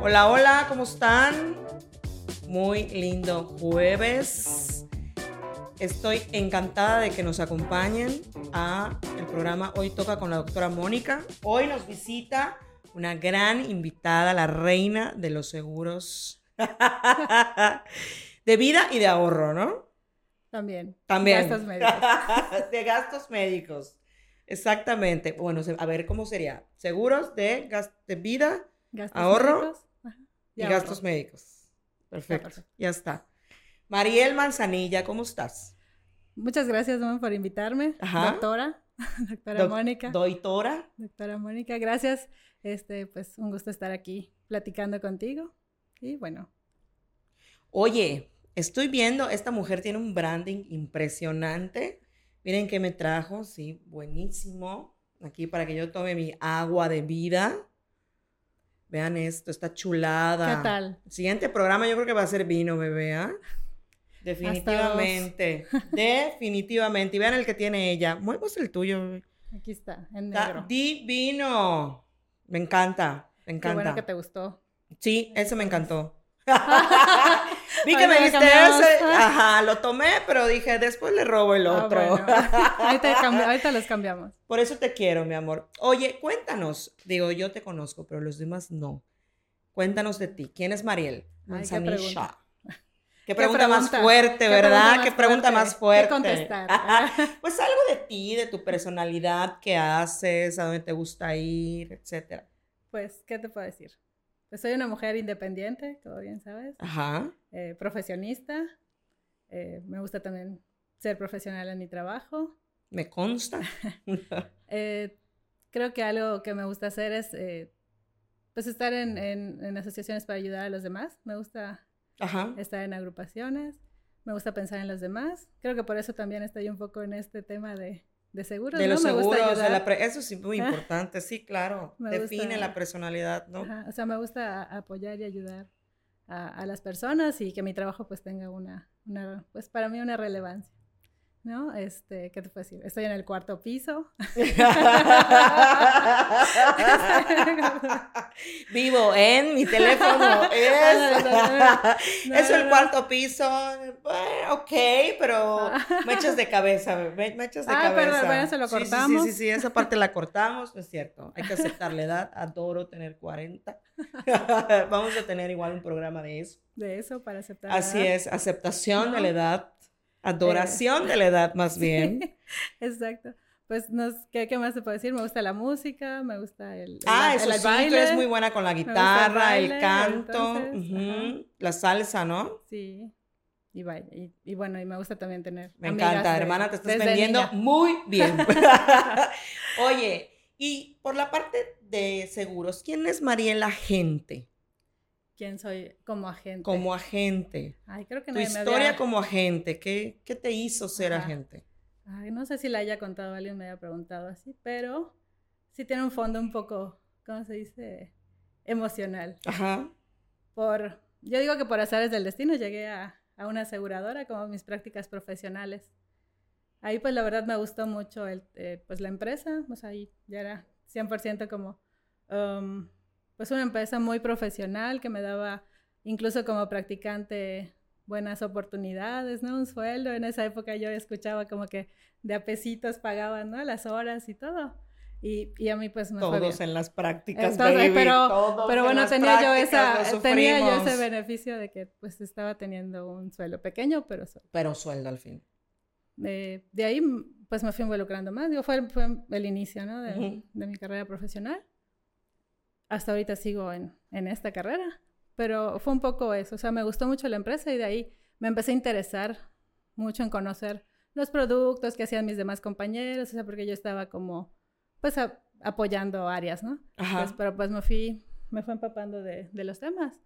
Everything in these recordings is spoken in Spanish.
Hola, hola, ¿cómo están? Muy lindo jueves. Estoy encantada de que nos acompañen a el programa Hoy Toca con la doctora Mónica. Hoy nos visita una gran invitada, la reina de los seguros de vida y de ahorro, ¿no? También. También. Gastos médicos. de gastos médicos. Exactamente. Bueno, a ver cómo sería. Seguros de, gas- de vida Gastos Ahorro médicos, y, ahorro. gastos médicos. Perfecto. perfecto. Ya está. Mariel Manzanilla, ¿cómo estás? Muchas gracias, Mom, por invitarme. Ajá. Doctora, doctora Doc- Mónica. Doitora. doctora Mónica, gracias. Este, pues un gusto estar aquí platicando contigo. Y bueno, Oye, estoy viendo, esta mujer tiene un branding impresionante. Miren qué me trajo, sí, buenísimo. Aquí para que yo tome mi agua de vida. Vean esto, está chulada. ¿qué tal? Siguiente programa yo creo que va a ser vino, bebé, ¿ah? Definitivamente. Definitivamente. Y vean el que tiene ella. Muevos el tuyo, bebé. Aquí está, en Está negro. divino. Me encanta, me Qué encanta. bueno que te gustó. Sí, ese me encantó. Vi que me diste ese. Ajá, lo tomé, pero dije, después le robo el Ah, otro. ahorita, cambi- ahorita los cambiamos. Por eso te quiero, mi amor. Oye, cuéntanos. Digo, yo te conozco, pero los demás no. Cuéntanos de ti. ¿Quién es Mariel? qué Manzanilla. pregunta. Qué pregunta más fuerte, ¿Qué ¿verdad? pregunta más Qué pregunta fuerte? más fuerte. ¿Qué contestar? pues algo de ti, de tu personalidad, qué haces, a dónde te gusta ir, etcétera. Pues, ¿qué te puedo decir? Pues soy una mujer independiente, como bien sabes. Ajá. eh, profesionista. eh, me gusta también ser profesional en mi trabajo. Me consta. Eh, creo que algo que me gusta hacer es eh, pues estar en, en- en asociaciones para ayudar a los demás. Me gusta Ajá. estar en agrupaciones. Me gusta pensar en los demás. Creo que por eso también estoy un poco en este tema de, de seguros. De ¿no? los Me gusta seguros, la ayudar. eso sí muy Ah. importante, sí, claro. Me Define gusta. la personalidad, ¿no? Ajá, O sea, me gusta apoyar y ayudar a, a las personas y que mi trabajo pues tenga una, una, pues para mí una relevancia. ¿No? Este, ¿qué te puedo decir? Estoy en el cuarto piso. Vivo en mi teléfono es No, eso el cuarto piso bueno, ok pero me echas de cabeza me, me echas de Ah, cabeza perdón, bueno, se lo Sí, sí, cortamos. sí, sí, sí, esa parte la cortamos no es cierto hay que aceptar la edad adoro tener 40 vamos a tener igual un programa de eso De eso para aceptar. así ¿verdad? es aceptación de No. la edad adoración de la edad más bien Exacto. Pues, nos, ¿qué, ¿qué más te puedo decir? Me gusta la música, me gusta el, el Ah, ba- eso el sí, tú baile. eres muy buena con la el guitarra, el, baile, canto, entonces, ujú, la salsa, ¿no? Sí. Y, baile. Y, y bueno, y me gusta también tener. Me encanta, de- hermana, te estás vendiendo niña. muy bien. Oye, y por la parte de seguros, ¿quién es Mariela Agente? ¿Quién soy como agente? Como agente. Ay, creo que Tu nadie me historia había- como agente, ¿qué, qué te hizo ser Ajá. agente? Ay, no sé si la haya contado alguien, me haya preguntado así, pero sí tiene un fondo un poco, ¿cómo se dice? Emocional. Ajá. Por, yo digo que por azares del destino llegué a, a una aseguradora como mis prácticas profesionales. Ahí pues la verdad me gustó mucho el, eh, pues la empresa, sea, ahí ya era 100% como um, pues una empresa muy profesional que me daba incluso como practicante buenas oportunidades, ¿no? Un sueldo. En esa época yo escuchaba como que de a pesitos pagaban, ¿no? Las horas y todo. Y, y a mí pues me fue bien. Todos en las prácticas, Entonces, baby, pero- todos Pero en bueno, tenía yo esa, tenía yo ese beneficio de que pues estaba teniendo un sueldo pequeño, pero sueldo. Pero sueldo al fin. Eh, de ahí pues me fui involucrando más. Digo, fue, fue el inicio, ¿no? De, Ujú. de mi carrera profesional. Hasta ahorita sigo en, en esta carrera, pero fue un poco eso. O sea, me gustó mucho la empresa y de ahí me empecé a interesar mucho en conocer los productos que hacían mis demás compañeros, o sea, porque yo estaba como, pues, a- apoyando áreas, ¿no? Ajá. Pues, pero pues me fui, me fui empapando de, de los temas.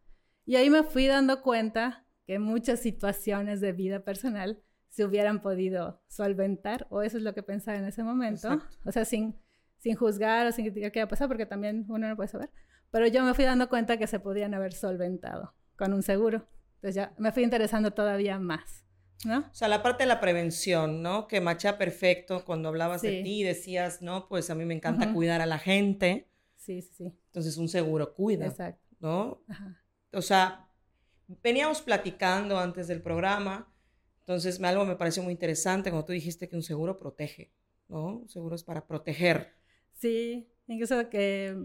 Y ahí me fui dando cuenta que muchas situaciones de vida personal se hubieran podido solventar, o eso es lo que pensaba en ese momento. Exacto. O sea, sin, sin juzgar o sin criticar qué iba a pasar, porque también uno no puede saber. Pero yo me fui dando cuenta que se podían haber solventado con un seguro. Entonces ya me fui interesando todavía más, ¿no? O sea, la parte de la prevención, ¿no? Que macha perfecto cuando hablabas de ti y decías, no, pues a mí me encanta cuidar a la gente. Sí, sí, sí. Entonces un seguro cuida. Exacto. ¿No? Ajá. O sea, veníamos platicando antes del programa, entonces algo me pareció muy interesante cuando tú dijiste que un seguro protege, ¿no? Un seguro es para proteger. Sí, incluso que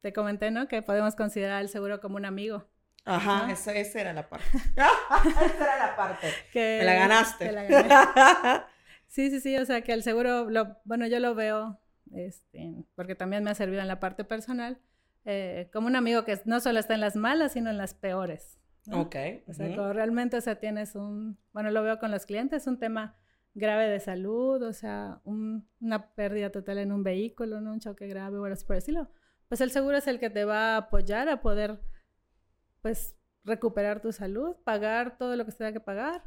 te comenté, ¿no? Que podemos considerar el seguro como un amigo. Ajá, Ajá. esa, esa era la parte. esa era la parte. Que, Me la ganaste. la gané. Sí, sí, sí, o sea que el seguro, lo, bueno, yo lo veo, este, porque también me ha servido en la parte personal, eh, como un amigo que no solo está en las malas, sino en las peores. ¿no? ok. O sea, ujú. cuando realmente, o sea, tienes un, bueno, lo veo con los clientes, un tema grave de salud, o sea, un- una pérdida total en un vehículo, ¿no? un choque grave o algo así por estilo. Pues el seguro es el que te va a apoyar a poder, pues, recuperar tu salud, pagar todo lo que se tenga que pagar,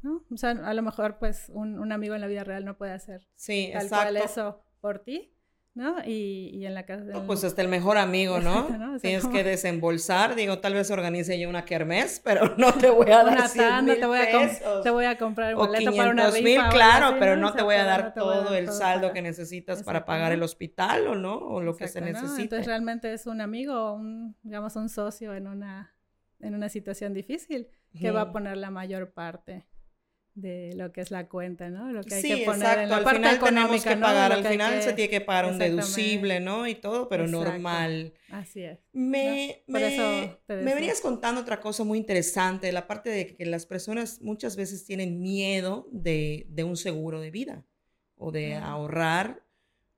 ¿no? O sea, a lo mejor, pues, un, un amigo en la vida real no puede hacer Sí, tal exacto. cual eso por ti, ¿no? Y, y en la casa... No, pues hasta el mejor amigo, ¿no? Exacto, ¿no? O sea, Tienes como- que desembolsar. Digo, tal vez organice yo una kermés, pero no te voy a dar una 100 tanda, mil te voy, a pesos. te voy a comprar o boleto para una 500 rifa. mil, claro, así, pero ¿no? te voy a dar a todo dar el todo saldo para- que necesitas para pagar el hospital o no, o lo que se necesite. Entonces realmente es un amigo un, digamos, un socio en una, en una situación difícil que va a poner la mayor parte de lo que es la cuenta, ¿no? Lo que hay Sí, que poner exacto. en la Al parte final tenemos que ¿no? pagar, al que final se tiene que pagar un deducible, ¿no? Y todo, pero Exacto. normal. Así es. Me, ¿no? Por me, eso te me venías contando otra cosa muy interesante, la parte de que las personas muchas veces tienen miedo de, de un seguro de vida o de Ah. ahorrar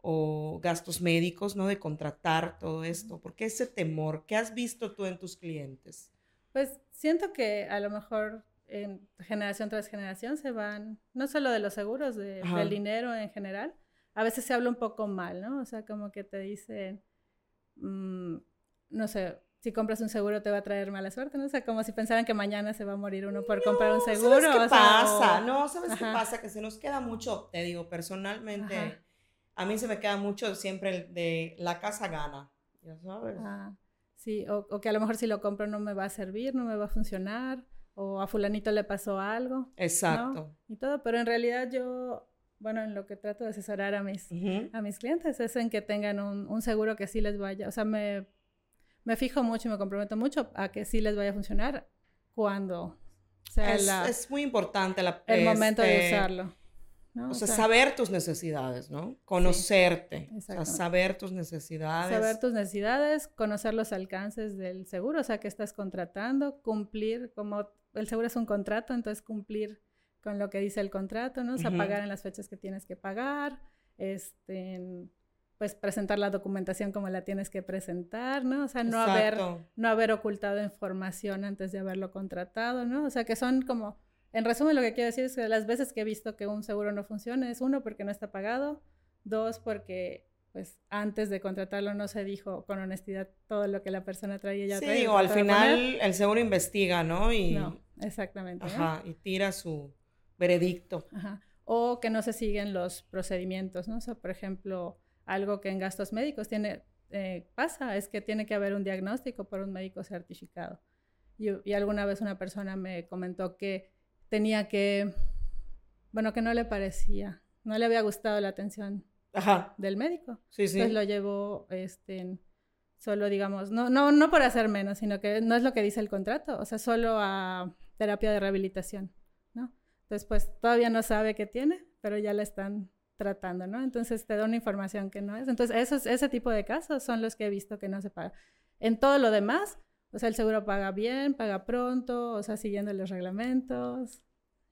o gastos médicos, ¿no? De contratar todo esto. ¿Por qué ese temor? ¿Qué has visto tú en tus clientes? Pues siento que a lo mejor en generación tras generación se van, no solo de los seguros, de- del dinero en general, a veces se habla un poco mal, ¿no? O sea, como que te dicen, mm, no sé, si compras un seguro te va a traer mala suerte, ¿no? O sea, como si pensaran que mañana se va a morir uno por comprar un seguro. ¿Sabes qué o sea, pasa? o- No, ¿sabes qué pasa? Que se nos queda mucho, te digo, personalmente, Ajá. a mí se me queda mucho siempre el de la casa gana, ya sabes. Ah, sí, o, o que a lo mejor si lo compro no me va a servir, no me va a funcionar, o a fulanito le pasó algo. Exacto. y todo, pero en realidad yo, bueno, en lo que trato de asesorar a mis, a mis clientes es en que tengan un, un seguro que sí les vaya, o sea, me, me fijo mucho y me comprometo mucho a que sí les vaya a funcionar cuando sea Es, la- es muy importante la, el momento de este, usarlo. ¿no? O sea, saber tus necesidades, ¿no? Conocerte. o sea, saber tus necesidades. saber tus necesidades, conocer los alcances del seguro, o sea, que estás contratando, cumplir, como el seguro es un contrato, entonces cumplir con lo que dice el contrato, ¿no? O sea, pagar en las fechas que tienes que pagar, este, pues presentar la documentación como la tienes que presentar, ¿no? O sea, no haber, no haber ocultado información antes de haberlo contratado, ¿no? O sea, que son como, en resumen, lo que quiero decir es que las veces que he visto que un seguro no funciona es uno, porque no está pagado, dos, porque pues antes de contratarlo no se dijo con honestidad todo lo que la persona traía ya Sí, traía, digo, al final el seguro investiga, ¿no? Y, No, exactamente. ¿no? ajá, y tira su veredicto. Ajá. O que no se siguen los procedimientos, ¿no? O sea, por ejemplo, algo que en gastos médicos tiene, eh, pasa es que tiene que haber un diagnóstico por un médico certificado. Y, y alguna vez una persona me comentó que tenía que, bueno, que no le parecía, no le había gustado la atención Ajá, del médico. sí, sí. Entonces lo llevó, este, solo digamos, no, no, no por hacer menos, sino que no es lo que dice el contrato, o sea, solo a terapia de rehabilitación, ¿no? Entonces, pues todavía no sabe qué tiene, pero ya la están tratando, ¿no? Entonces te da una información que no es. Entonces, esos, ese tipo de casos son los que he visto que no se paga. En todo lo demás, o sea, el seguro paga bien, paga pronto, o sea, siguiendo los reglamentos.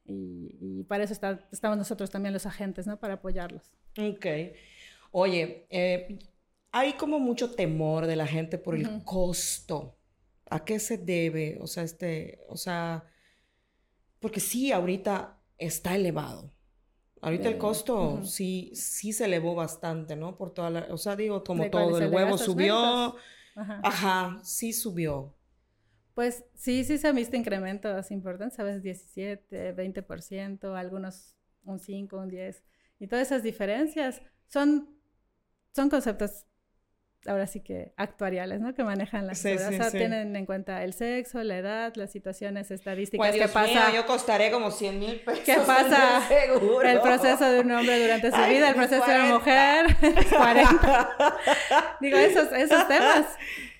Y, y para eso está- estamos nosotros también los agentes, ¿no? Para apoyarlos. Ok. Oye, eh, hay como mucho temor de la gente por el Ujú. costo. ¿A qué se debe? O sea, este, o sea, porque sí, ahorita está elevado. Ahorita el De- costo ujú. sí, sí se elevó bastante, ¿no? Por toda la, o sea, digo, como ¿De cuál todo, el el huevo subió? Ajá. ajá, sí subió. Pues sí, sí se han visto incrementos importantes, a veces 17, 20%, algunos un 5, un 10. Y todas esas diferencias son, son conceptos ahora sí que actuariales, ¿no? Que manejan las sí, o sea, tienen en cuenta el sexo, la edad, las situaciones estadísticas pues, que pasa. yo costaré como 100 mil pesos. ¿Qué pasa? El proceso de un hombre durante su vida, el proceso de una mujer, 40. Digo, esos, esos temas.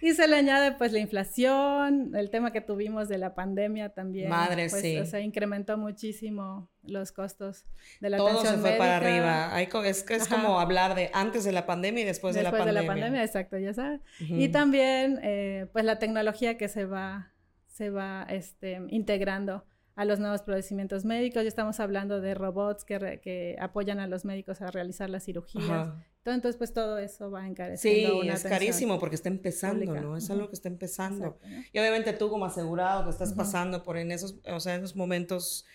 Y se le añade pues la inflación, el tema que tuvimos de la pandemia también. Madre, pues, sí. O sea, incrementó muchísimo los costos de la Todo atención se fue para médica. arriba. es es como hablar de antes de la pandemia y después, de la Después pandemia. de la pandemia, exacto, ya sabes. Y también eh, pues la tecnología que se va, se va este, integrando a los nuevos procedimientos médicos. Ya estamos hablando de robots que, re- que apoyan a los médicos a realizar las cirugías. Ajá. Entonces, pues todo eso va Sí, encareciendo una es carísimo porque está empezando, pública. ¿no? Es algo que está empezando. Exacto, ¿no? Y obviamente tú como asegurado que estás pasando por en esos, o sea, en esos momentos,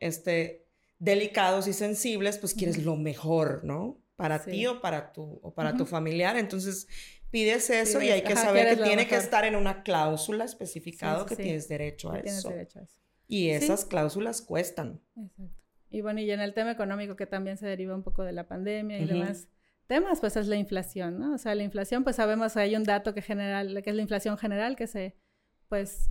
este, delicados y sensibles, pues quieres lo mejor, ¿no? Para Sí. ti o para tu, o para tu familiar. Entonces, pides eso y hay que ajá, saber que tiene que estar en una cláusula especificado sí, que sí. tienes derecho a Sí, Tienes eso. derecho a eso. Y esas cláusulas cuestan. Exacto. Y bueno, y en el tema económico que también se deriva un poco de la pandemia y demás temas, pues es la inflación, ¿no? O sea, la inflación, pues sabemos, hay un dato que general, que es la inflación general, que se, pues,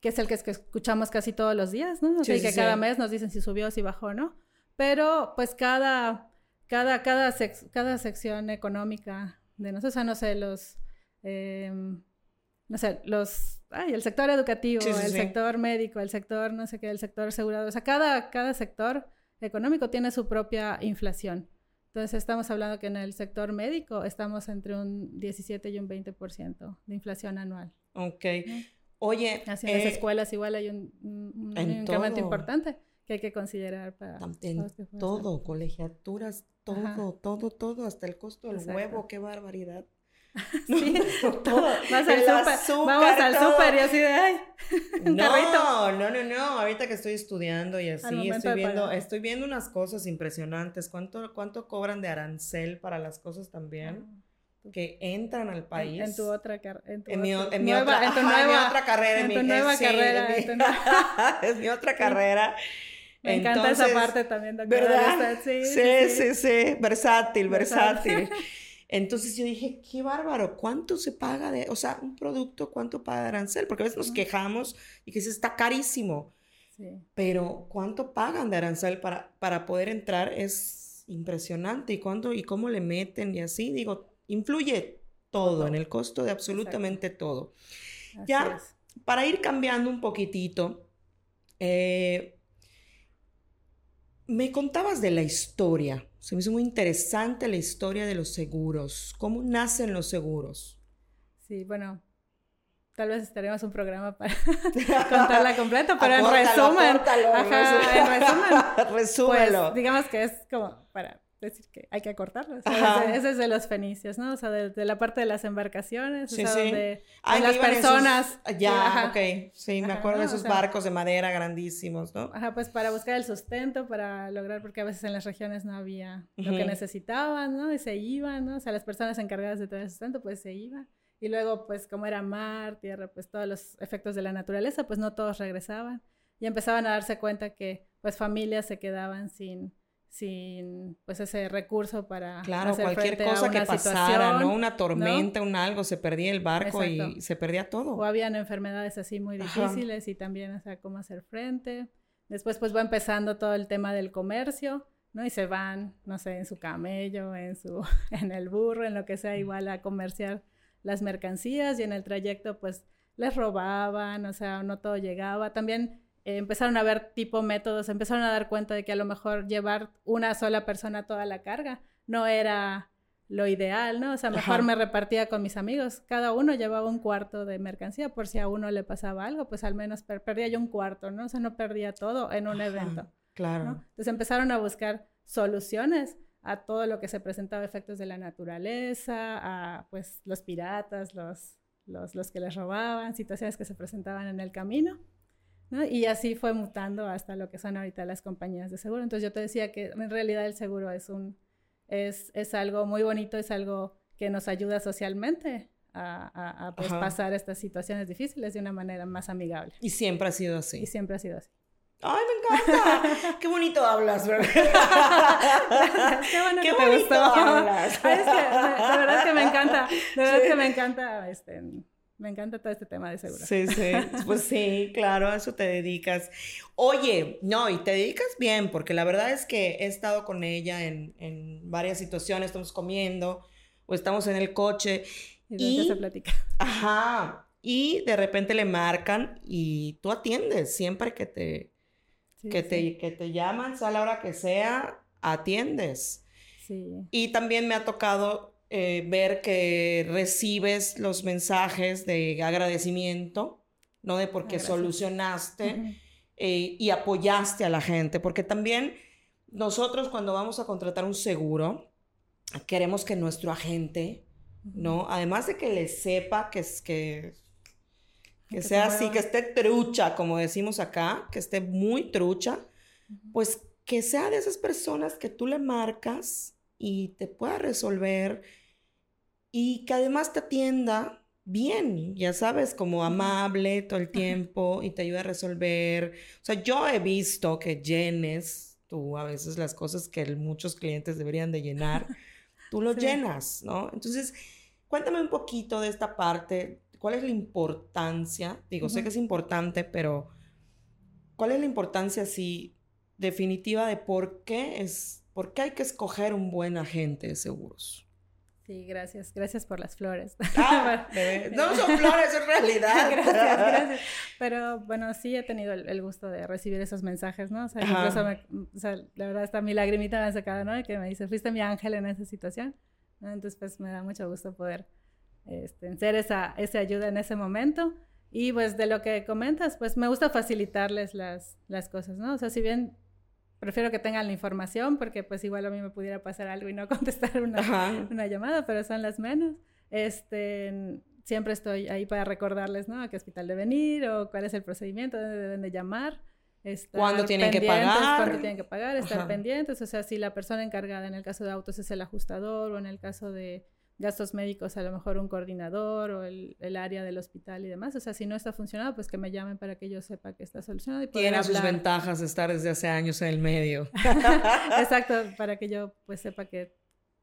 que es el que, es que escuchamos casi todos los días, ¿no? O sea, Sí, que sí, cada mes nos dicen si subió, si bajó, ¿no? Pero, pues, cada, cada, cada, sec- cada sección económica de nosotros, o sea, no sé, los, em, no sé, los, ay, el sector educativo, el sector médico, el sector, no sé qué, el sector asegurado, o sea, cada, cada sector económico tiene su propia inflación. Entonces, estamos hablando que en el sector médico estamos entre un 17 y un 20% de inflación anual. Ok. ¿no? Oye, Así en las eh, escuelas igual hay un, un- un en incremento importante que hay que considerar para en todo, colegiaturas, todo, Ajá. todo, todo, hasta el costo del Exacto. huevo, qué barbaridad. Sí. todo. Vas al azúcar, vamos al súper y así de, ay, carrito. No, no, no, no. Ahorita que estoy estudiando y así, estoy viendo, estoy viendo unas cosas impresionantes. ¿Cuánto, cuánto cobran de arancel para las cosas también que entran al país? En, en tu otra carrera. En, tu En mi, otra- en mi nueva- otra, en tu ajá, en mi otra carrera. en mi- tu nueva sí, carrera, mi- tu nueva- es mi otra carrera. Me encanta esa Entonces, parte también, doctora. ¿Verdad? Usted, Sí, Sí, sí, sí, versátil, Versátil. versátil. Entonces yo dije, qué bárbaro, ¿cuánto se paga de, o sea, un producto, cuánto paga de arancel? Porque a veces nos quejamos y que dices, está carísimo, Sí. pero ¿cuánto pagan de arancel para, para poder entrar? Es impresionante. ¿Y cuánto, y cómo le meten y así? Digo, influye todo en el costo de absolutamente todo. así Ya. es. Para ir cambiando un poquitito, eh, me contabas de la historia. Se me hizo muy interesante la historia de los seguros. ¿Cómo nacen los seguros? Sí, bueno, tal vez estaremos un programa para contarla completa, pero en resumen, ajá, en resumen, Resúmelo. pues digamos que es como para decir que hay que Ajá. ese, es de los fenicios, ¿no? O sea, de, de la parte de las embarcaciones, Sí, o sea, sí. donde Ah, las personas. Ya, sí, ajá. ok. Sí, me Ajá, acuerdo de o esos sea- barcos de madera grandísimos, ¿no? Ajá, pues para buscar el sustento, para lograr, porque a veces en las regiones no había lo que necesitaban, ¿no? Y se iban, ¿no? O sea, las personas encargadas de traer el sustento, pues se iban. Y luego, pues como era mar, tierra, pues todos los efectos de la naturaleza, pues no todos regresaban. Y empezaban a darse cuenta que, pues familias se quedaban sin, sin, pues ese recurso para Claro, hacer cualquier frente a cosa que una pasara, ¿no? Una tormenta, un algo, se perdía el barco y se perdía todo. O habían enfermedades así muy Ajá. difíciles y también, o sea, cómo hacer frente. Después, pues va empezando todo el tema del comercio, ¿no? Y se van, no sé, en su camello, en su, en el burro, en lo que sea, igual a comerciar las mercancías y en el trayecto, pues les robaban, o sea, no todo llegaba. También eh, empezaron a ver tipo métodos, empezaron a dar cuenta de que a lo mejor llevar una sola persona toda la carga no era lo ideal, ¿no? O sea, mejor Ajá. me repartía con mis amigos. Cada uno llevaba un cuarto de mercancía por si a uno le pasaba algo, pues al menos per- perdía yo un cuarto, ¿no? O sea, no perdía todo en un Ajá, evento, Claro. ¿no? Entonces empezaron a buscar soluciones a todo lo que se presentaba efectos de la naturaleza, a pues los piratas, los, los, los que les robaban, situaciones que se presentaban en el camino. ¿No? Y así fue mutando hasta lo que son ahorita las compañías de seguro. Entonces yo te decía que en realidad el seguro es un es, es algo muy bonito, es algo que nos ayuda socialmente a, a- a, pues, pasar estas situaciones difíciles de una manera más amigable. Y siempre ha sido así. Y siempre ha sido así. ¡Ay, me encanta! ¡Qué bonito hablas, ¿verdad? Qué bueno ¡Qué que te bonito gustó. hablas! Es que de verdad que me encanta, de verdad que me encanta, este, me encanta todo este tema de seguridad. Sí, sí, pues sí, claro, a eso te dedicas. Oye, no, y te dedicas bien, porque la verdad es que he estado con ella en, en varias situaciones, estamos comiendo o estamos en el coche. Y, y se platica. Ajá, y de repente le marcan y tú atiendes siempre que te, que, Te, que te llaman, sea la hora que sea, atiendes. Sí. Y también me ha tocado eh, ver que recibes los mensajes de agradecimiento, ¿no? De porque solucionaste eh, y apoyaste a la gente, porque también nosotros cuando vamos a contratar un seguro, queremos que nuestro agente, ¿no? Además de que le sepa que, es, que que, sea así, que esté trucha, como decimos acá, que esté muy trucha, pues que sea de esas personas que tú le marcas y te pueda resolver y que además te atienda bien, ya sabes, como amable todo el tiempo y te ayuda a resolver. O sea, yo he visto que llenes tú a veces las cosas que muchos clientes deberían de llenar, tú lo llenas, ¿no? Entonces, cuéntame un poquito de esta parte ¿Cuál es la importancia? Digo, sé que es importante, pero ¿cuál es la importancia así definitiva de por qué es, por qué hay que escoger un buen agente de seguros? Sí, gracias. Gracias por las flores. Ah, no son flores, es realidad. gracias, gracias. Pero bueno, sí he tenido el, gusto de recibir esos mensajes, ¿no? O sea, incluso o sea, la verdad está mi lagrimita me ha sacado, ¿no? Que me dice, fuiste mi ángel en esa situación. Entonces, pues me da mucho gusto poder este, ser esa, esa ayuda en ese momento. Y pues de lo que comentas, pues me gusta facilitarles las, las cosas, ¿no? O sea, si bien prefiero que tengan la información, porque pues igual a mí me pudiera pasar algo y no contestar una, una llamada, pero son las menos. Este, siempre estoy ahí para recordarles, ¿no? A qué hospital deben ir o cuál es el procedimiento, dónde deben de llamar. ¿Cuándo tienen que pagar? ¿Cuándo tienen que pagar? Estar pendientes. O sea, si la persona encargada en el caso de autos es el ajustador o en el caso de gastos médicos, a lo mejor un coordinador o el, el, área del hospital y demás. O sea, si no está funcionando, pues que me llamen para que yo sepa que está solucionado. Y Tiene sus ventajas estar desde hace años en el medio. Exacto, para que yo pues sepa que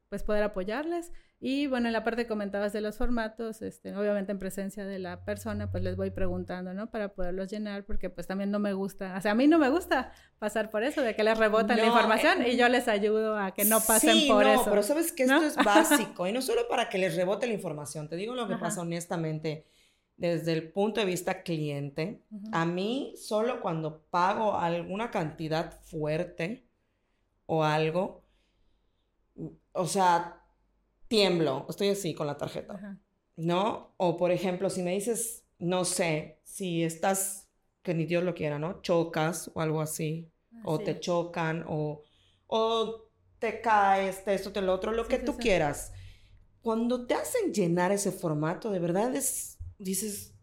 pues poder apoyarles. Y bueno, en la parte que comentabas de los formatos, este, obviamente en presencia de la persona, pues les voy preguntando, ¿no? Para poderlos llenar, porque pues también no me gusta, o sea, a mí no me gusta pasar por eso, de que les rebotan la información y yo les ayudo a que no pasen sí, por no, eso. pero sabes que esto es básico, y no solo para que les rebote la información, te digo lo que pasa honestamente, desde el punto de vista cliente, a mí solo cuando pago alguna cantidad fuerte o algo, o sea, tiemblo, estoy así con la tarjeta, ¿no? O por ejemplo, si me dices, no sé, si estás, que ni Dios lo quiera, ¿no? Chocas o algo así, o te chocan, o, o te caes, te esto, te lo otro, lo que tú quieras. Cuando te hacen llenar ese formato, de verdad es, dices,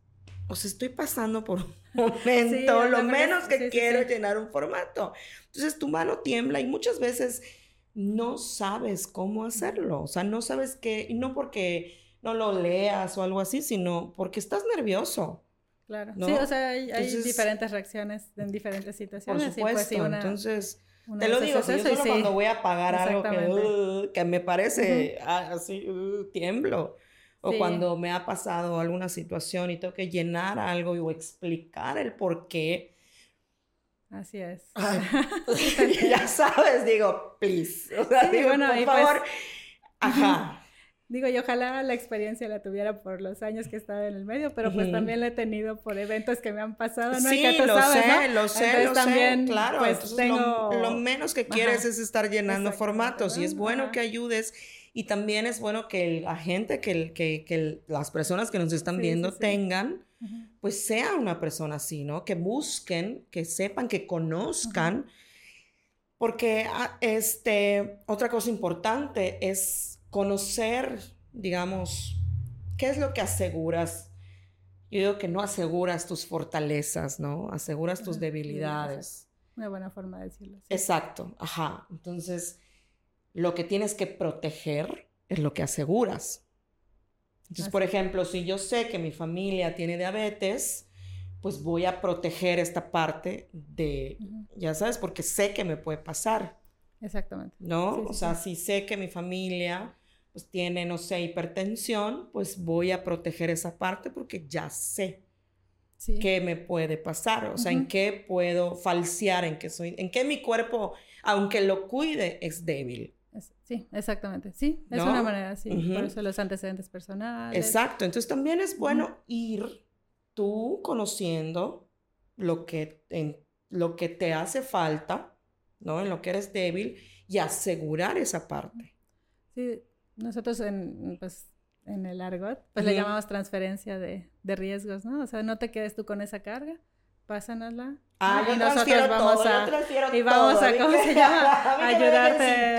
o sea, estoy pasando por un momento, lo menos que quiero llenar un formato. Entonces tu mano tiembla y muchas veces no sabes cómo hacerlo. O sea, no sabes qué, y no porque no lo leas o algo así, sino porque estás nervioso. Claro. Sí, o sea, hay, diferentes reacciones en diferentes situaciones. Por pues, supuesto. Entonces, te lo digo, si yo solo cuando voy a pagar algo que, uh, que me parece así, uh, tiemblo. O cuando me ha pasado alguna situación y tengo que llenar algo o explicar el por qué Así es. ya sabes, digo, please. O sea, digo, por pues favor. ajá. Digo, y ojalá la experiencia la tuviera por los años que he estado en el medio, pero pues también la he tenido por eventos que me han pasado, ¿no? Sí, que lo, sabes, sé, lo sé, lo también, sé, claro. Pues, tengo... lo, menos que quieres es estar llenando formatos y es bueno que ayudes y también es bueno que la gente, que, que, que las personas que nos están viendo tengan pues sea una persona así, ¿no? Que busquen, que sepan, que conozcan. Porque ah, este, otra cosa importante es conocer, digamos, qué es lo que aseguras. Yo digo que no aseguras tus fortalezas, ¿no? Aseguras tus debilidades. Una buena forma de decirlo. Exacto, ajá. Entonces, lo que tienes que proteger es lo que aseguras. Entonces, por ejemplo, si yo sé que mi familia tiene diabetes, pues voy a proteger esta parte de, ya sabes, porque sé que me puede pasar. Exactamente. ¿No? o sea, si sé que mi familia pues tiene, no sé, hipertensión, pues voy a proteger esa parte porque ya sé qué me puede pasar, o sea, en qué puedo falsear, en qué soy, en qué mi cuerpo, aunque lo cuide, es débil. Sí, exactamente. Sí, es una manera, sí. Por eso los antecedentes personales. Exacto. Entonces también es bueno ir tú conociendo lo que, en, lo que te hace falta, ¿no? En lo que eres débil y asegurar esa parte. Sí, nosotros en, pues, en el argot, pues le llamamos transferencia de, de, riesgos, ¿no? O sea, no te quedes tú con esa carga, pásanosla. Ah, y nosotros vamos a y vamos a cómo se llama ayudarte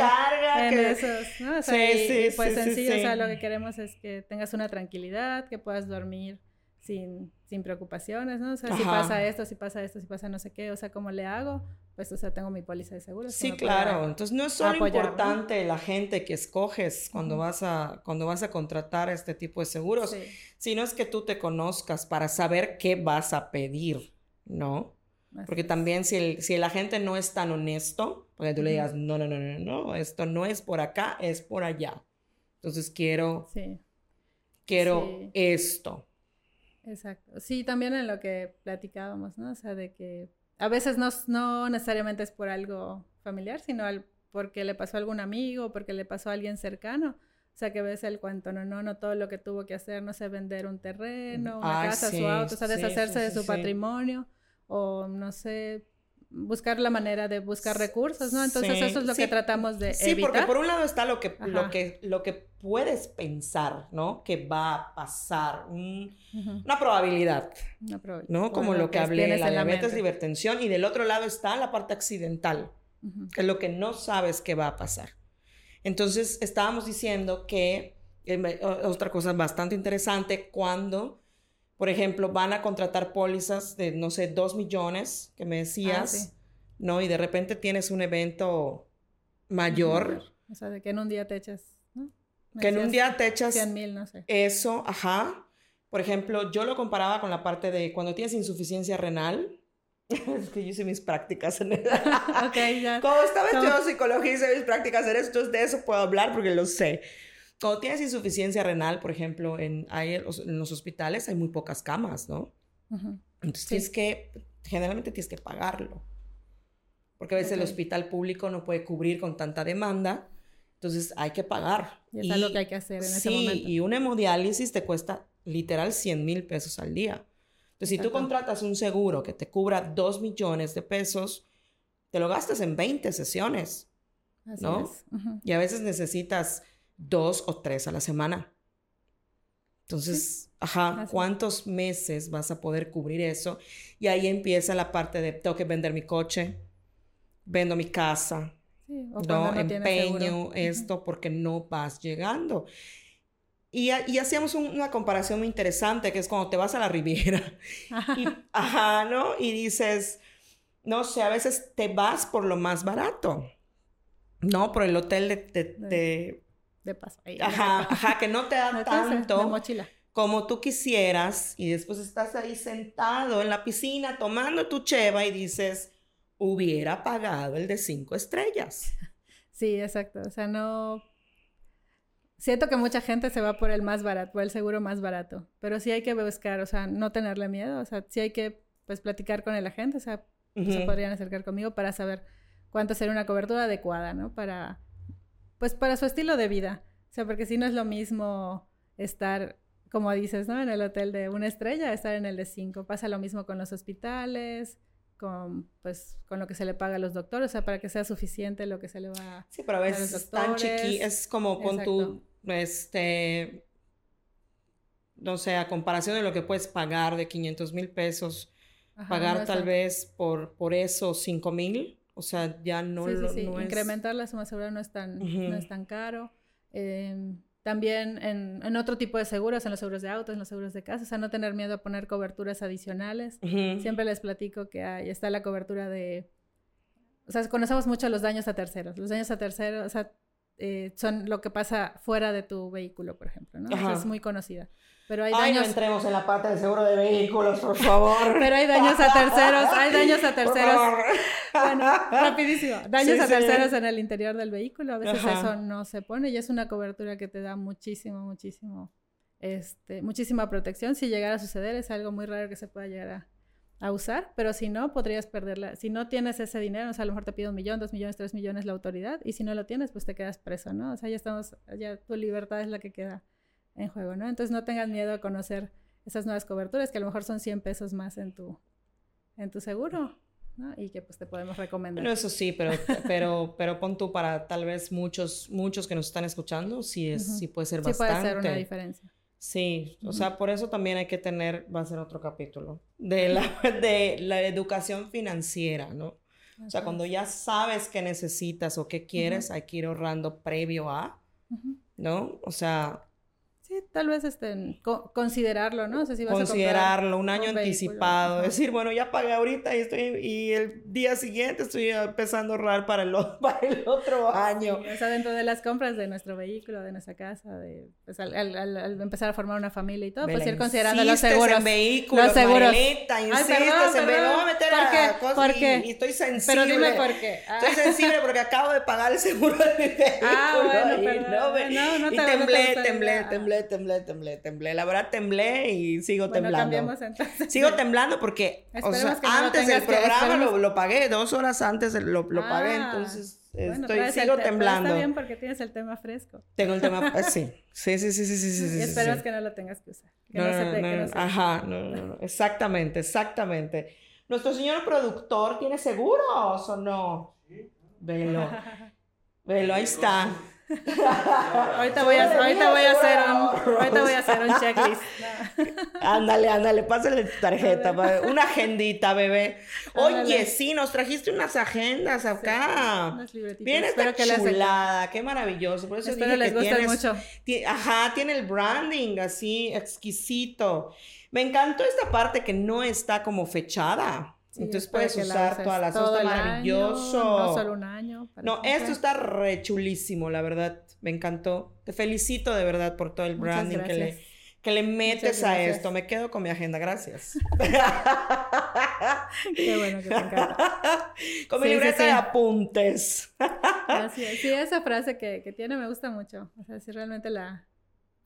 en esos ¿no? o sea, sí, sí, pues sencillo o sea lo que queremos es que tengas una tranquilidad que puedas dormir sin, sin preocupaciones, ¿no? O sea, si pasa esto, si pasa esto, si pasa no sé qué, o sea, ¿cómo le hago? Pues, o sea, tengo mi póliza de seguro. Sí, claro. Entonces, no es solo importante la gente que escoges cuando, vas a, cuando vas a contratar este tipo de seguros, sino es que tú te conozcas para saber qué vas a pedir, ¿no? Porque también si el, si el agente no es tan honesto, porque tú le digas, no, no, no, no, no, esto no es por acá, es por allá. Entonces, quiero, quiero esto. Exacto. Sí, también en lo que platicábamos, ¿no? O sea, de que a veces no, no necesariamente es por algo familiar, sino porque le pasó a algún amigo, porque le pasó a alguien cercano. O sea, que ves el cuento, no, no, no todo lo que tuvo que hacer, no sé, vender un terreno, una casa, su auto, o sea, deshacerse de su patrimonio, o no sé, buscar la manera de buscar recursos, ¿no? Entonces eso es lo que tratamos de sí, evitar. Sí, porque por un lado está lo que, lo que, lo que puedes pensar, ¿no? Que va a pasar, una probabilidad, una probabilidad, ¿no? Como lo que, hablé, la diabetes, la hipertensión, y del otro lado está la parte accidental, que es lo que no sabes que va a pasar. Entonces, estábamos diciendo que, eh, otra cosa bastante interesante, cuando por ejemplo, van a contratar pólizas de, no sé, dos millones, que me decías, ah, ¿no? Y de repente tienes un evento mayor. O sea, de que en un día te echas, ¿no? que en un día te echas... 100 mil, no sé. Eso, ajá. Por ejemplo, yo lo comparaba con la parte de cuando tienes insuficiencia renal. es que yo hice mis prácticas en el... ok, ya. Como estaba estudiando psicología, hice mis prácticas en esto, de eso puedo hablar porque lo sé. Cuando tienes insuficiencia renal, por ejemplo, en, en los hospitales hay muy pocas camas, ¿no? Entonces tienes que, generalmente tienes que pagarlo. Porque a veces el hospital público no puede cubrir con tanta demanda, entonces hay que pagar. Y es lo que hay que hacer en ese momento. Y un hemodiálisis te cuesta literal 100 mil pesos al día. Entonces, si tú contratas un seguro que te cubra 2 millones de pesos, te lo gastas en 20 sesiones. ¿no? Y a veces necesitas dos o tres a la semana. Entonces, ajá, ¿cuántos meses vas a poder cubrir eso? Y ahí empieza la parte de tengo que vender mi coche, vendo mi casa, no, empeño esto porque no vas llegando. Y, y hacíamos una comparación muy interesante, que es cuando te vas a la Riviera. y, ajá, ¿no? Y dices, no sé, a veces te vas por lo más barato. No, por el hotel de de paso. ajá, ajá, que no te da tanto como tú quisieras y después estás ahí sentado en la piscina tomando tu cheva y dices, hubiera pagado el de cinco estrellas. Sí, exacto. O sea, no... Siento que mucha gente se va por el más barato, por el seguro más barato, pero sí hay que buscar, o sea, no tenerle miedo, o sea, sí hay que, pues, platicar con el agente, o sea, se podrían acercar conmigo para saber cuánto sería una cobertura adecuada, ¿no? Para pues para su estilo de vida. O sea, porque si no es lo mismo estar, como dices, ¿no? En el hotel de una estrella, estar en el de cinco. Pasa lo mismo con los hospitales, con, pues, con lo que se le paga a los doctores, o sea, para que sea suficiente lo que se le va Sí, pero a veces es tan chiqui, es como con tu, este, no sé, a comparación de lo que puedes pagar de 500 mil pesos, pagar tal vez por, por eso 5 mil, o sea, ya no, sí, sí, sí. Incrementar la suma asegurada no es tan, no es tan caro. Em, también en, en, otro tipo de seguros, en los seguros de autos, en los seguros de casa, o sea, no tener miedo a poner coberturas adicionales. Siempre les platico que ahí está la cobertura de... O sea, conocemos mucho los daños a terceros. Los daños a terceros, o sea, eh, son lo que pasa fuera de tu vehículo, por ejemplo, ¿no? Es muy conocida. Pero hay Ay, daños... no entremos en la parte de seguro de vehículos, por favor. Pero hay daños a terceros, hay daños a terceros. Bueno, rapidísimo. Daños a terceros en el interior del vehículo. A veces eso no se pone y es una cobertura que te da muchísimo, muchísimo, este, muchísima protección. Si llegara a suceder, es algo muy raro que se pueda llegar a, a usar, pero si no, podrías perderla. Si no tienes ese dinero, o sea, a lo mejor te pide un millón, dos millones, tres millones la autoridad, y si no lo tienes, pues te quedas preso, ¿no? O sea, ya estamos, ya tu libertad es la que queda en juego, ¿no? Entonces no tengas miedo a conocer esas nuevas coberturas, que a lo mejor son 100 pesos más en tu, en tu seguro, ¿no? Y que pues te podemos recomendar. Bueno, eso sí, pero, pero, pero pon tú para tal vez muchos, muchos que nos están escuchando, sí, es, sí puede ser bastante. Sí puede ser una diferencia. Sí, o sea, por eso también hay que tener, va a ser otro capítulo, de la, de la educación financiera, ¿no? O sea, cuando ya sabes qué necesitas o qué quieres, hay que ir ahorrando previo a, ¿no? O sea, Sí, tal vez este, considerarlo, ¿no? O sea, si vas considerarlo, a un año anticipado, decir, bueno, ya pagué ahorita y estoy y el día siguiente estoy empezando a ahorrar para el, para el otro año. o sea, dentro de las compras de nuestro vehículo, de nuestra casa, de pues, al, al, empezar a formar una familia y todo, pues ir considerando los seguros. En vehículos, los seguros. Marilita, insistes Ay, perdón, perdón. Voy a meter ¿Por qué? cosas ¿Por qué? Y, estoy sensible. Pero dime por qué. Ah. Estoy sensible porque acabo de pagar el seguro de mi vehículo. Ah, bueno, perdón. Y, no, no, te, y temblé, temblé, temblé, temblé, temblé, temblé. La verdad, temblé y sigo bueno, temblando. Entonces. Sigo temblando porque o sea, no antes del programa lo, lo, pagué, dos horas antes lo, lo ah, pagué, entonces bueno, estoy, sigo temblando. Está bien porque tienes el tema fresco. Tengo el tema, eh, sí. Sí, sí, sí, sí, sí, sí. Y esperas que no lo tengas que usar. Que no, no, se te, no, que no se... Ajá, no, no, no, exactamente, exactamente. ¿Nuestro señor productor tiene seguros o no? Velo. Velo, ahí está ahorita voy a, ahorita voy a hacer un, ahorita voy a hacer un checklist. ándale, ándale, pásale tu tarjeta, una agendita, bebé. Oye, sí, nos trajiste unas agendas acá. Sí, unas libretitas. Bien esta chulada, qué maravilloso. Por eso Espero dije les que tienes, mucho. Ajá, tiene el branding así exquisito. Me encantó esta parte que no está como fechada. Sí, Entonces puedes usar todas las todo está maravilloso. Año, no solo un año. No, esto está re chulísimo, la verdad. Me encantó. Te felicito de verdad por todo el branding que le, que le metes a esto. Me quedo con mi agenda, gracias. Qué bueno que te encanta. Con mi sí, libreta sí, sí. de apuntes. Así Sí, esa frase que, que, tiene me gusta mucho. O sea, si realmente la,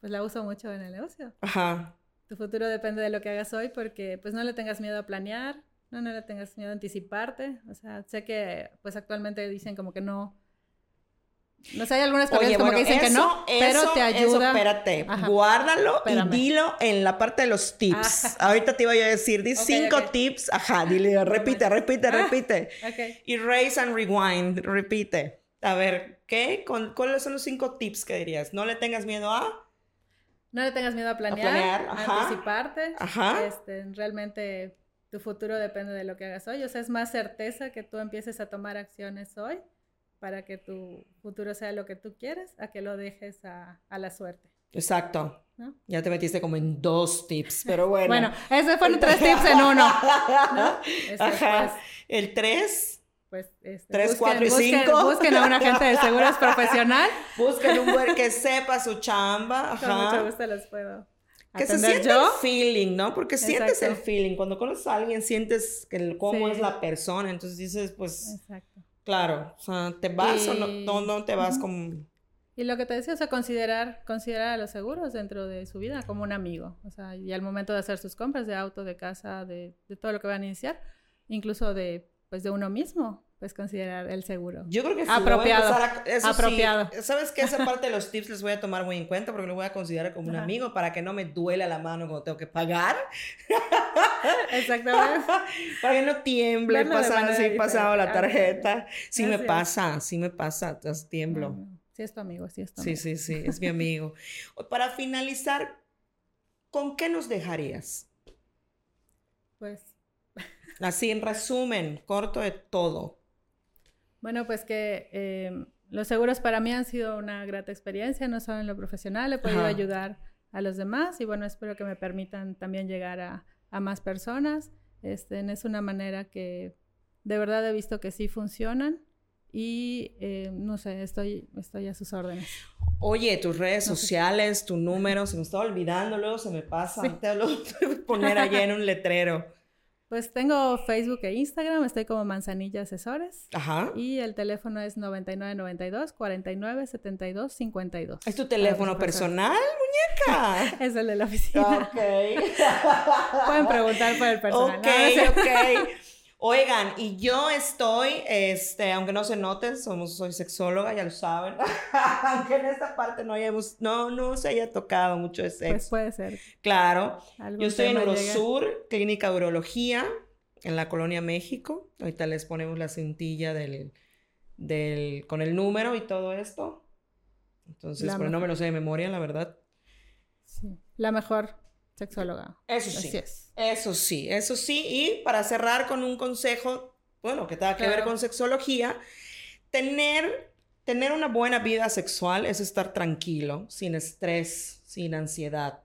pues la uso mucho en el negocio. Ajá. Tu futuro depende de lo que hagas hoy porque pues no le tengas miedo a planear, no, no le tengas miedo a anticiparte. O sea, sé que pues actualmente dicen como que no. No sé, hay algunas personas como que dicen que no, pero te ayuda. Eso, espérate, Ajá. guárdalo Espérame. y dilo en la parte de los tips. Ah. Ahorita te iba yo a decir, di okay, cinco okay. tips. Ajá, dile, repite, repite, ah, repite. Okay. Y raise and rewind, repite. A ver, ¿qué? ¿Con, ¿Cuáles son los cinco tips que dirías? No le tengas miedo a. No le tengas miedo a planear, a, planear. Ajá. a anticiparte. Ajá. Este, realmente tu futuro depende de lo que hagas hoy. O sea, es más certeza que tú empieces a tomar acciones hoy para que tu futuro sea lo que tú quieres, a que lo dejes a, a la suerte. Exacto. ¿No? Ya te metiste como en dos tips, pero bueno. bueno, esos fueron tres tips en uno. ¿no? Este, Ajá. Pues, el tres. Pues este, tres, busquen, cuatro y busquen, cinco. Busquen a un agente de seguros profesional. Busquen un güey que sepa su chamba. Ajá. Con mucho gusto los puedo. Que se siente yo. el feeling, ¿no? Porque Exacto. sientes el feeling. Cuando conoces a alguien, sientes que el, cómo sí. es la persona. Entonces dices, pues, Exacto. claro, o sea, ¿te vas y... o no, no, no te vas uh -huh. como... Y lo que te decía, o sea, considerar, considerar a los seguros dentro de su vida como un amigo. O sea, y al momento de hacer sus compras de auto, de casa, de, de todo lo que van a iniciar, incluso de, pues, de uno mismo, pues considerar el seguro. Yo creo que sí. Apropiado. A, eso Apropiado. Sí, Sabes que esa parte de los tips les voy a tomar muy en cuenta porque lo voy a considerar como un amigo para que no me duela la mano cuando tengo que pagar. Exactamente. para que no tiemble Verlo de pasado, sí, la Ah, tarjeta. Sí me pasa, sí me pasa, tiemblo. Sí es tu amigo, sí es tu Sí, amigo. sí, sí, es mi amigo. Para finalizar, ¿con qué nos dejarías? Pues, Así en resumen, corto de todo. Bueno, pues que eh, los seguros para mí han sido una grata experiencia, no solo en lo profesional, he podido Ajá. ayudar a los demás y bueno, espero que me permitan también llegar a, a más personas. Este, es una manera que de verdad he visto que sí funcionan Y eh, no sé, estoy, estoy a sus órdenes. Oye, tus redes sociales, tu número, se me estaba olvidando, luego se me pasa. Te lo voy a poner allá en un letrero. Pues tengo Facebook e Instagram, estoy como Manzanilla Asesores. Ajá. Y el teléfono es 9992 49 72 52. ¿Es tu teléfono personal, muñeca? es el de la oficina. Ok. Pueden preguntar por el personal. Ok, ok. Oigan, y yo estoy, este, aunque no se note, somos, soy sexóloga, ya lo saben. aunque en esta parte no hayamos, no, no se haya tocado mucho de sexo. Pues puede ser. Claro. Yo estoy en Eurosur, Clínica Urología, en la Colonia México. Ahorita les ponemos la cintilla del, del, con el número y todo esto. Entonces, pero no me lo sé de memoria, la verdad. Sí. La mejor sexóloga. Eso sí. Eso sí, eso sí. Y para cerrar con un consejo, bueno, que tenga que ver con sexología, tener, tener una buena vida sexual es estar tranquilo, sin estrés, sin ansiedad.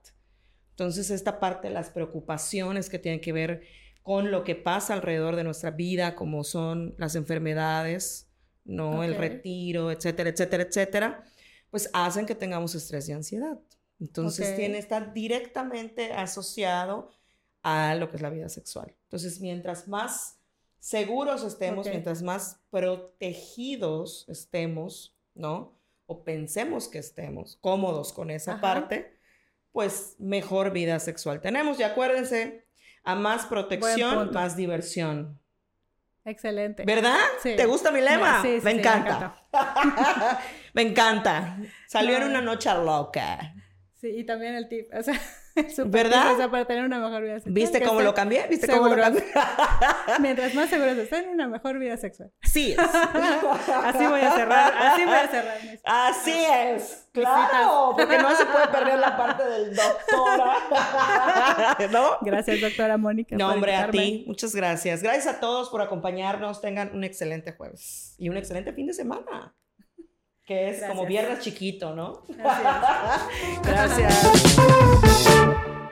Entonces, esta parte de las preocupaciones que tienen que ver con lo que pasa alrededor de nuestra vida, como son las enfermedades, ¿no? El retiro, etcétera, etcétera, etcétera, pues hacen que tengamos estrés y ansiedad. Entonces tiene, está directamente asociado a lo que es la vida sexual. Entonces, mientras más seguros estemos, mientras más protegidos estemos, ¿no? O pensemos que estemos cómodos con esa parte, pues mejor vida sexual tenemos. Y acuérdense, a más protección, más diversión. Excelente. ¿Verdad? Sí. ¿Te gusta mi lema? Sí, sí, me encanta. Me encanta. me encanta. Salió en una noche loca. Sí, y también el tip, o sea, ¿verdad? o sea, para tener una mejor vida sexual. ¿Viste cómo lo cambié? ¿Viste cómo lo cambié? Mientras más seguros estén, una mejor vida sexual. Sí. así voy a cerrar, así voy a cerrar. Así es. Claro, porque no se puede perder la parte del doctora. ¿No? Gracias, doctora Mónica. No, hombre, a ti. Muchas gracias. Gracias a todos por acompañarnos. Tengan un excelente jueves y un excelente fin de semana que es Gracias. como viernes chiquito, ¿no? Gracias. Gracias.